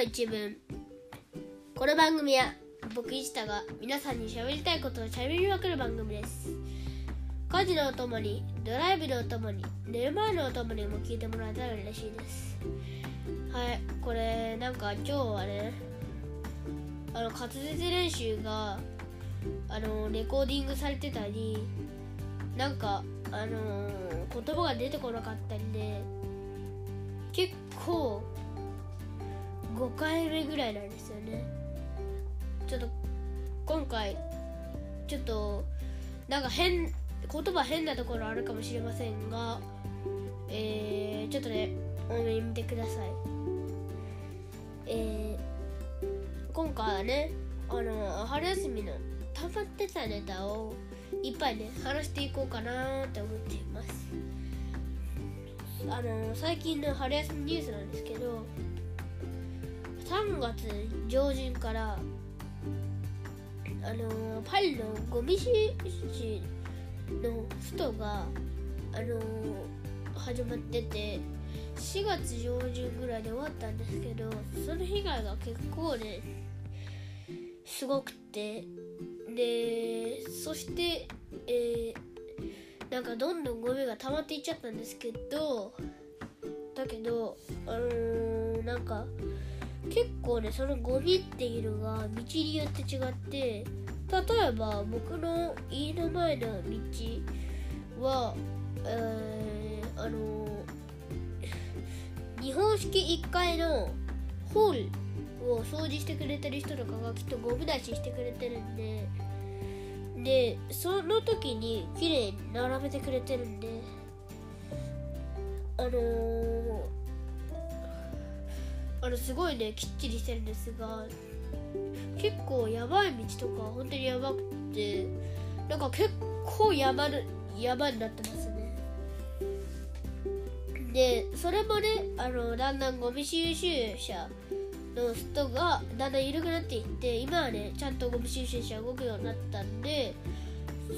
の一文。この番組は僕石田が皆さんに喋りたいことを喋りまくる番組です。家事のお供にドライブのお供に寝る前のお供にも聞いてもらえたら嬉しいです。はいこれなんか今日はねあの滑舌練習があのレコーディングされてたりなんかあの言葉が出てこなかったりで結構5回目ぐらいなんですよね。ちょっと今回ちょっとなんか変言葉変なところあるかもしれませんがえー、ちょっとね多めに見てください。えー、今回はねあの春休みの溜まってたネタをいっぱいね話していこうかなって思っています。あの最近の春休みニュースなんですけど3月上旬からあのパリのゴミ収集のストがあの始まってて4月上旬ぐらいで終わったんですけどその被害が結構ねすごくてでそしてえー、なんかどんどんゴミが溜まっていっちゃったんですけどだけどあのー、なんか結構ねそのゴミっていうのが道によって違って例えば僕の家の前の道は、えー、あの、日本式1階のホールを掃除してくれてる人とかがきっとゴミ出ししてくれてるんででその時に綺麗に並べてくれてるんであのー、のすごいねきっちりしてるんですが結構やばい道とか本当にやばくてなんか結構山山になってますね。でそれもねあのだんだんゴミ収集車の人がだんだん緩くなっていって今はねちゃんとゴミ収集車動くようになったんで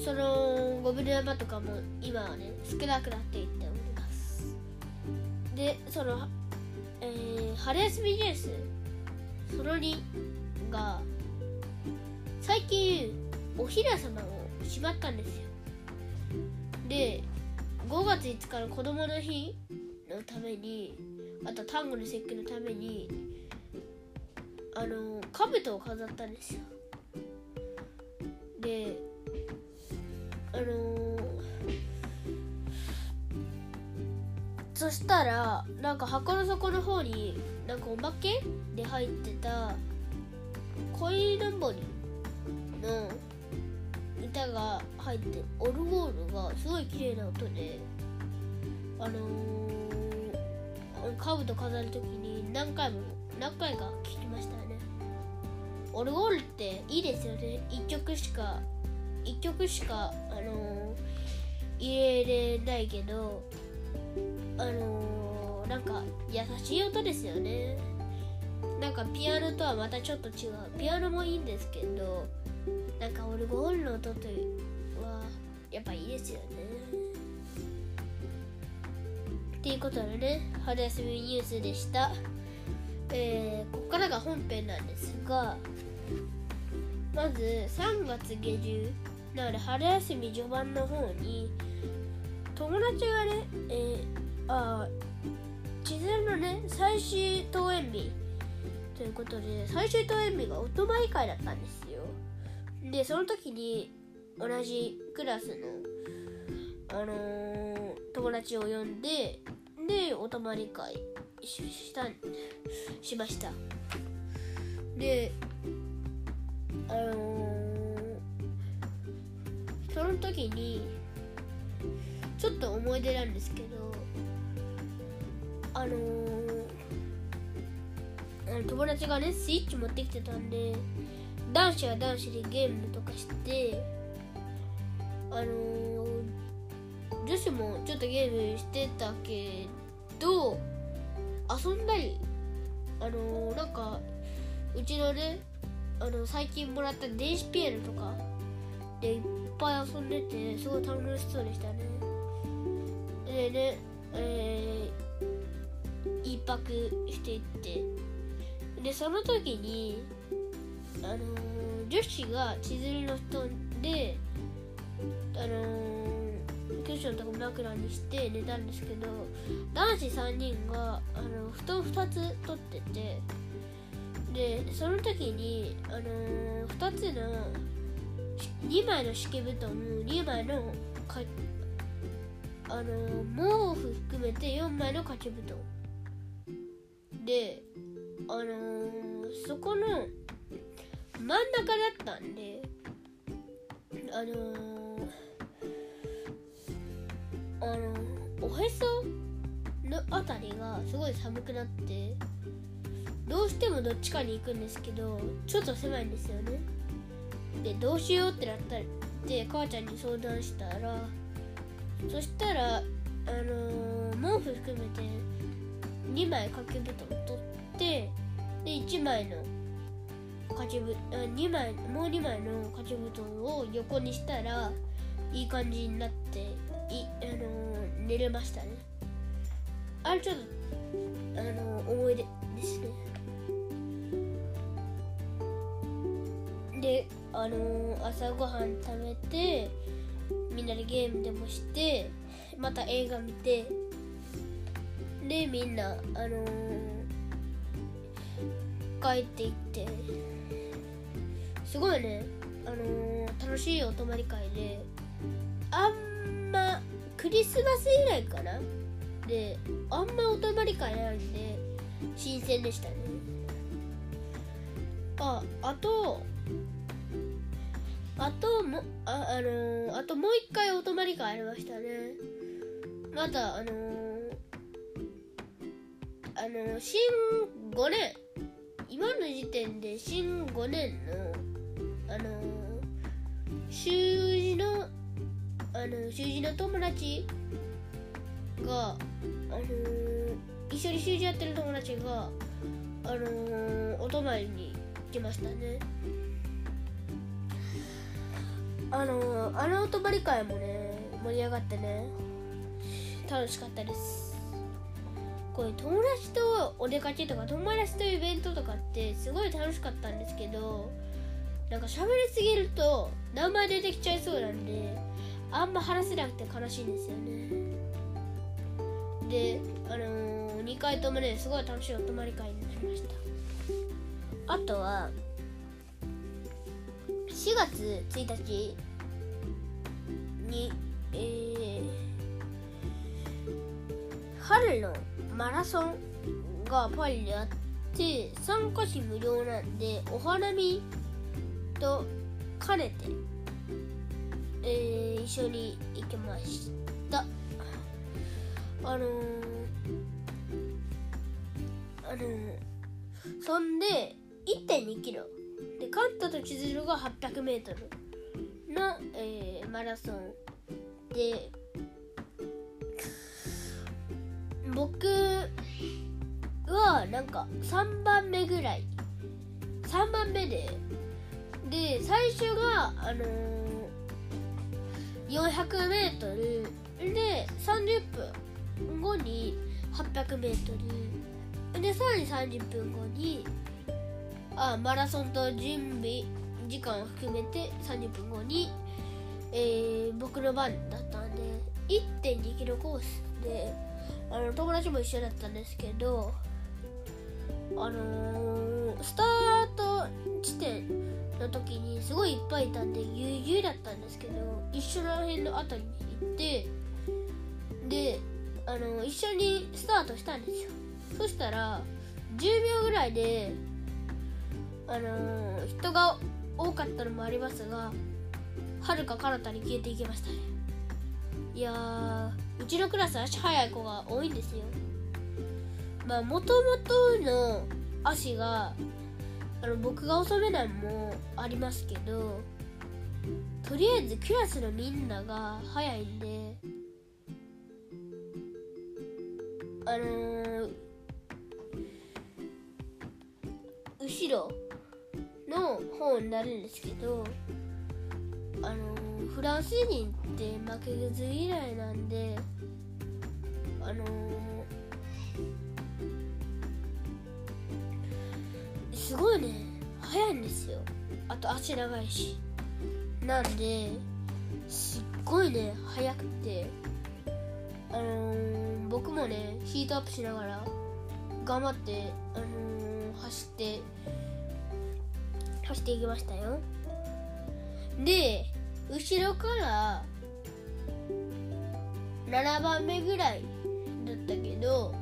そのゴミの山とかも今はね少なくなっていっております。でその、えー、春休みニュース。その2が最近おひな様をしまったんですよ。で5月5日の子供の日のためにあと端午の節句のためにあの兜を飾ったんですよ。であのそしたらなんか箱の底の方になんかおまけで入ってたコインランボリの歌が入ってオルゴールがすごい綺麗な音であのー、カブト飾る時に何回も何回か聞きましたね。オルゴールっていいですよね。1曲しか1曲しかあのー、入れれないけどあのー、なんか優しい音ですよね。なんかピアノとはまたちょっと違う。ピアノもいいんですけどなんかオルゴールの音とはやっぱいいですよね。っていうことでね春休みニュースでした。えー、ここからが本編なんですがまず3月下旬なので春休み序盤の方に友達がね、えー、あ千鶴のね最終登園日ということで最終登園日がお泊まり会だったんですよ。でその時に同じクラスのあのー、友達を呼んででお泊まり会したしました。であのー、その時にちょっと思い出なんですけどあのー、友達がねスイッチ持ってきてたんで男子は男子でゲームとかしてあのー、女子もちょっとゲームしてたけど遊んだりあのー、なんかうちのねあの最近もらった電子ピアノとかでいっぱい遊んでてすごい楽しそうでしたね。でねえー、一泊していって。でその時にあのー女子が千鶴の布団であのークッションとかも枕にして寝たんですけど男子3人があの布団2つ取っててでその時にあのー2つの2枚の敷布団2枚のかあの毛布含めて4枚の掛け布団。であのーそこの真ん中だったんであのーあのーおへそのあたりがすごい寒くなってどうしてもどっちかに行くんですけどちょっと狭いんですよね。でどうしようってなったで母ちゃんに相談したらそしたらあのー毛布含めて2枚掛け布団取ってで1枚の掛け布あ2枚もう2枚の掛け布団を横にしたらいい感じになってい、あの寝れましたね。あれちょっとあの思い出ですね。であの朝ごはん食べてみんなでゲームでもしてまた映画見てでみんなあのー帰っていって。すごいね。あのー楽しいお泊まり会であんまクリスマス以来かな。であんまお泊まり会ないんで新鮮でしたね。ああとあともああのーあともう一回お泊まり会ありましたね。またあのーあの新5年今の時点で新5年のあの習字のあの習字の友達があの一緒に習字やってる友達があのお泊まりに来ましたね。あのあのお泊まり会もね盛り上がってね楽しかったですこれ友達とお出かけとか友達とイベントとかってすごい楽しかったんですけどなんか喋りすぎると名前出てきちゃいそうなんであんま話せなくて悲しいんですよね。であのー、2回ともねすごい楽しいお泊まり会になりました。あとは4月1日にえー、春のマラソンがパリであって参加費無料なんでお花見と兼ねて、えー一緒に行きました。あのー、あのー、そんで1 2キロ。でカンタと千鶴が 800m の、えーマラソンで僕はなんか3番目ぐらい。3番目で。で最初があのー、400m で30分後に 800m でさらに30分後にあマラソンと準備時間を含めて30分後に、えー僕の番だったんで1 2キロコースであの友達も一緒だったんですけどあのースタート地点の時にすごいいっぱいいたんでゆうゆうだったんですけど一緒の辺の後に行ってであの一緒にスタートしたんですよ。そしたら10秒ぐらいであの人が多かったのもありますがはるか彼方に消えていきましたね。いやうちのクラス足速い子が多いんですよ。まあもともとの足があの僕が遅めなんもありますけどとりあえずクラスのみんなが速いんであのー後ろの方になるんですけどあのーフランス人って負けず嫌いなんであのーすごいね速いんですよ。あと足長いし。なんですっごいね速くて。あのー、僕もねヒートアップしながら頑張ってあのー、走って走っていきましたよ。で後ろから7番目ぐらいだったけど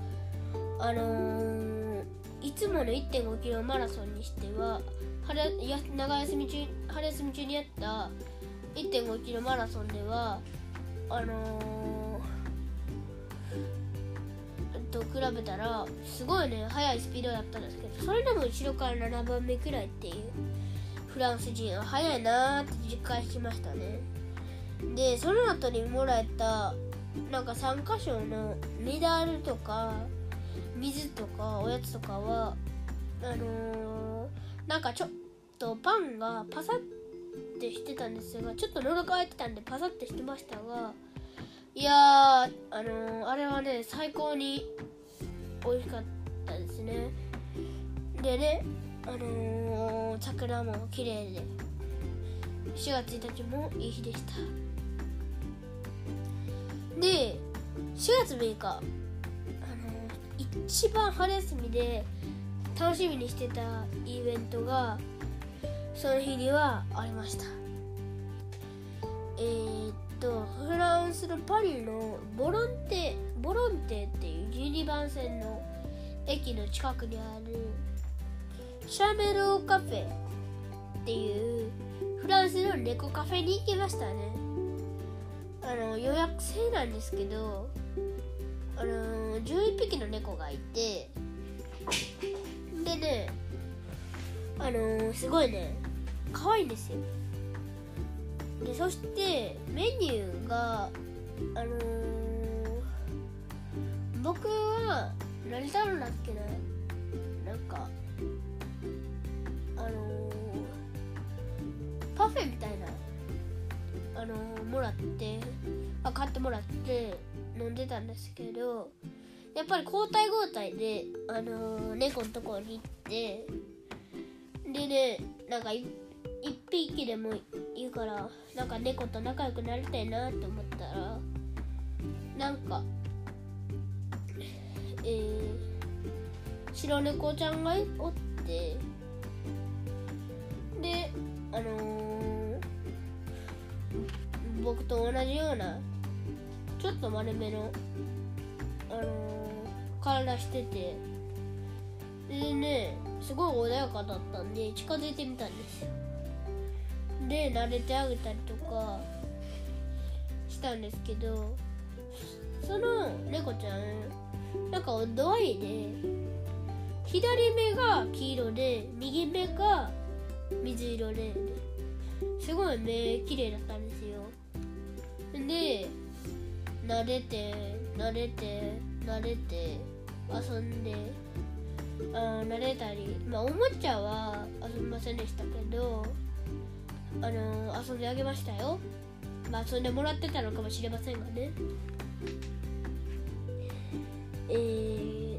あのー、いつもの1 5キロマラソンにしては春や長休み中春休み中にやった1 5キロマラソンではあのー、と比べたらすごいね速いスピードだったんですけどそれでも後ろから7番目くらいっていうフランス人は速いなーって実感しましたね。でその後にもらえたなんか3箇所のメダルとか水とかおやつとかはあのー、なんかちょっとパンがパサってしてたんですがちょっと喉乾いてたんでパサってしてましたがいやーあのー、あれはね最高に美味しかったですね。でねあのー、桜も綺麗で4月1日もいい日でした。で4月6日あの一番春休みで楽しみにしてたイベントがその日にはありました。えー、っとフランスのパリのボロンテボロンテっていう12番線の駅の近くにあるシャメロカフェっていうフランスの猫カフェに行きましたね。あの予約制なんですけどあの11匹の猫がいてでねあのすごいね可愛いんですよ。でそしてメニューがあの、僕は何頼んだっけなフェみたいなあのもらってあ買ってもらって飲んでたんですけどやっぱり交代交代で、あの猫のところに行ってでねなんか一匹でもいいからなんか猫と仲良くなりたいなって思ったらなんかえー、白猫ちゃんがおってであのー僕と同じようなちょっと丸めの、あのー、体しててでねすごい穏やかだったんで近づいてみたんです。よで撫れてあげたりとかしたんですけどその猫ちゃんなんか度合いで左目が黄色で右目が水色で。すごい目綺麗だったんですよ。で慣れて慣れて慣れて遊んであ慣れたりまあおもちゃは遊びませんでしたけどあの遊んであげましたよ。まあ遊んでもらってたのかもしれませんがね。えー、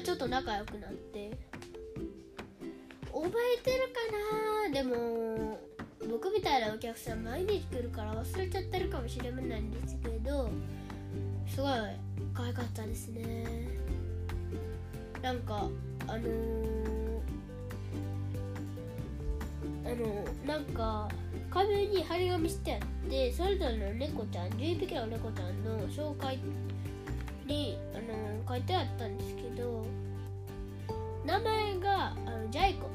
ちょっと仲良くなって。覚えてるかな？でも僕みたいなお客さん毎日来るから忘れちゃってるかもしれないんですけどすごい可愛かったですね。なんかあのー、あのなんか壁に張り紙してあってそれぞれの猫ちゃん11匹の猫ちゃんの紹介にあの書いてあったんですけど名前があのジャイコっ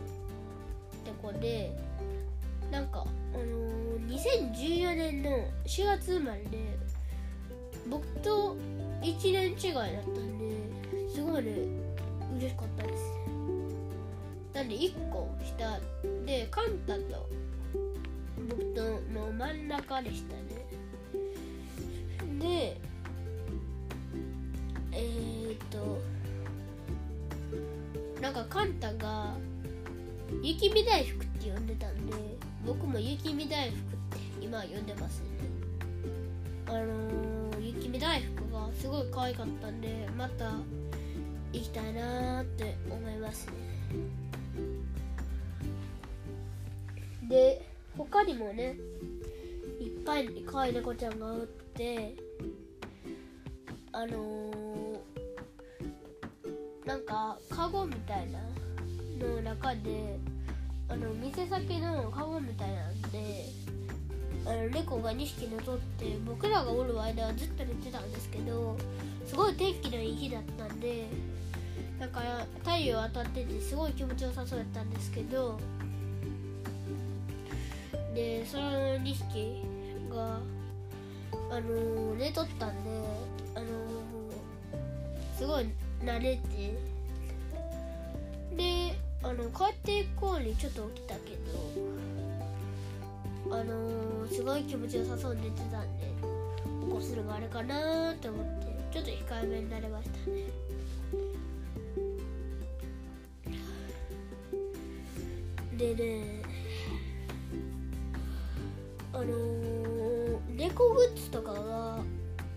て子でなんか、あのー、2014年の4月生まれで僕と1年違いだったんですごいね嬉しかったです。なんで1個下でカンタと僕との真ん中でしたね。カンタが雪見大福って呼んでたんで僕も雪見大福って今呼んでますね。あのー、雪見大福がすごい可愛かったんでまた行きたいなって思いますね。で他にもねいっぱい可愛い猫ちゃんがおってあのー、かカゴみたいなの中であの店先のカゴみたいなんであの猫が2匹乗って僕らがおる間はずっと寝てたんですけどすごい天気のいい日だったんでだから太陽当たっててすごい気持ちよさそうやったんですけどでその2匹があの寝とったんであのすごい慣れてあの帰っていこうにちょっと起きたけどあのすごい気持ちよさそうに寝てたんで起こすのがあれかなと思ってちょっと控えめになりましたね。でねあのー、猫グッズとかが、あ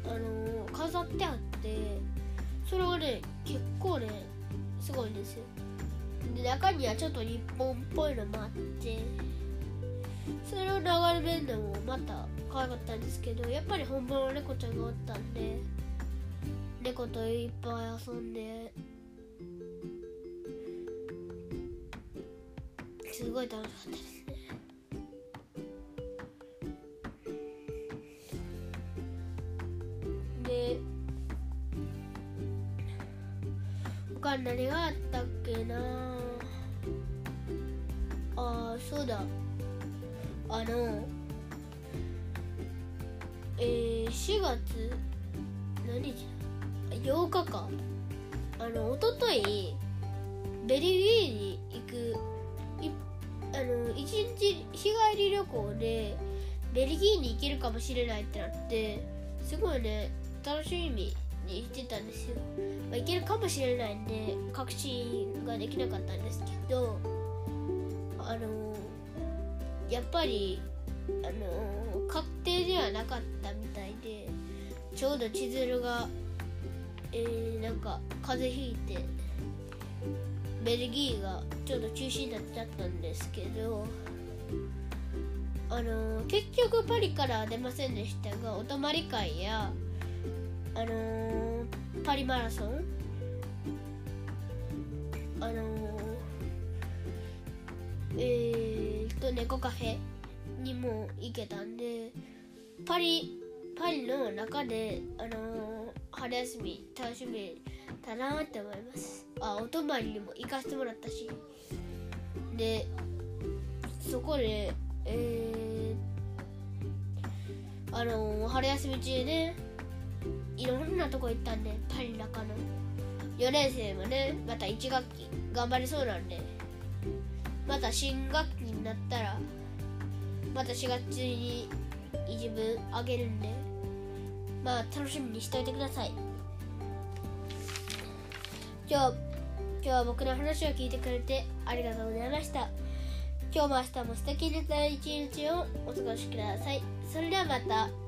のー、飾ってあってそれがね結構ねすごいんですよ。で中にはちょっと日本っぽいのもあってそれを眺めるのもまた可愛かったんですけどやっぱり本物の猫ちゃんがおったんで猫といっぱい遊んですごい楽しかったですね。で他に何があったっけなあーそうだ。あのえー、4月？何日だ？8日か。あの一昨日ベルギーに行くいあの一日日帰り旅行でベルギーに行けるかもしれないってなってすごいね楽しみにしてたんですよ、まあ、行けるかもしれないんで確信ができなかったんですけどあのやっぱりあの確定ではなかったみたいでちょうど千鶴が、えー、なんか風邪ひいてベルギーがちょっと中止になっちゃったんですけどあの結局パリから出ませんでしたがお泊まり会やあのパリマラソンあのえー、っと猫カフェにも行けたんでパリパリの中であの春休み楽しみだなって思います。あお泊まりにも行かせてもらったし。でそこでえー、あの春休み中ねいろんなとこ行ったんでパリの中の。4年生もねまた1学期頑張れそうなんで。また新学期になったらまた4月中に一文あげるんでまあ楽しみにしておいてください。今日今日は僕の話を聞いてくれてありがとうございました。今日も明日も素敵な一日をお過ごしください。それではまた。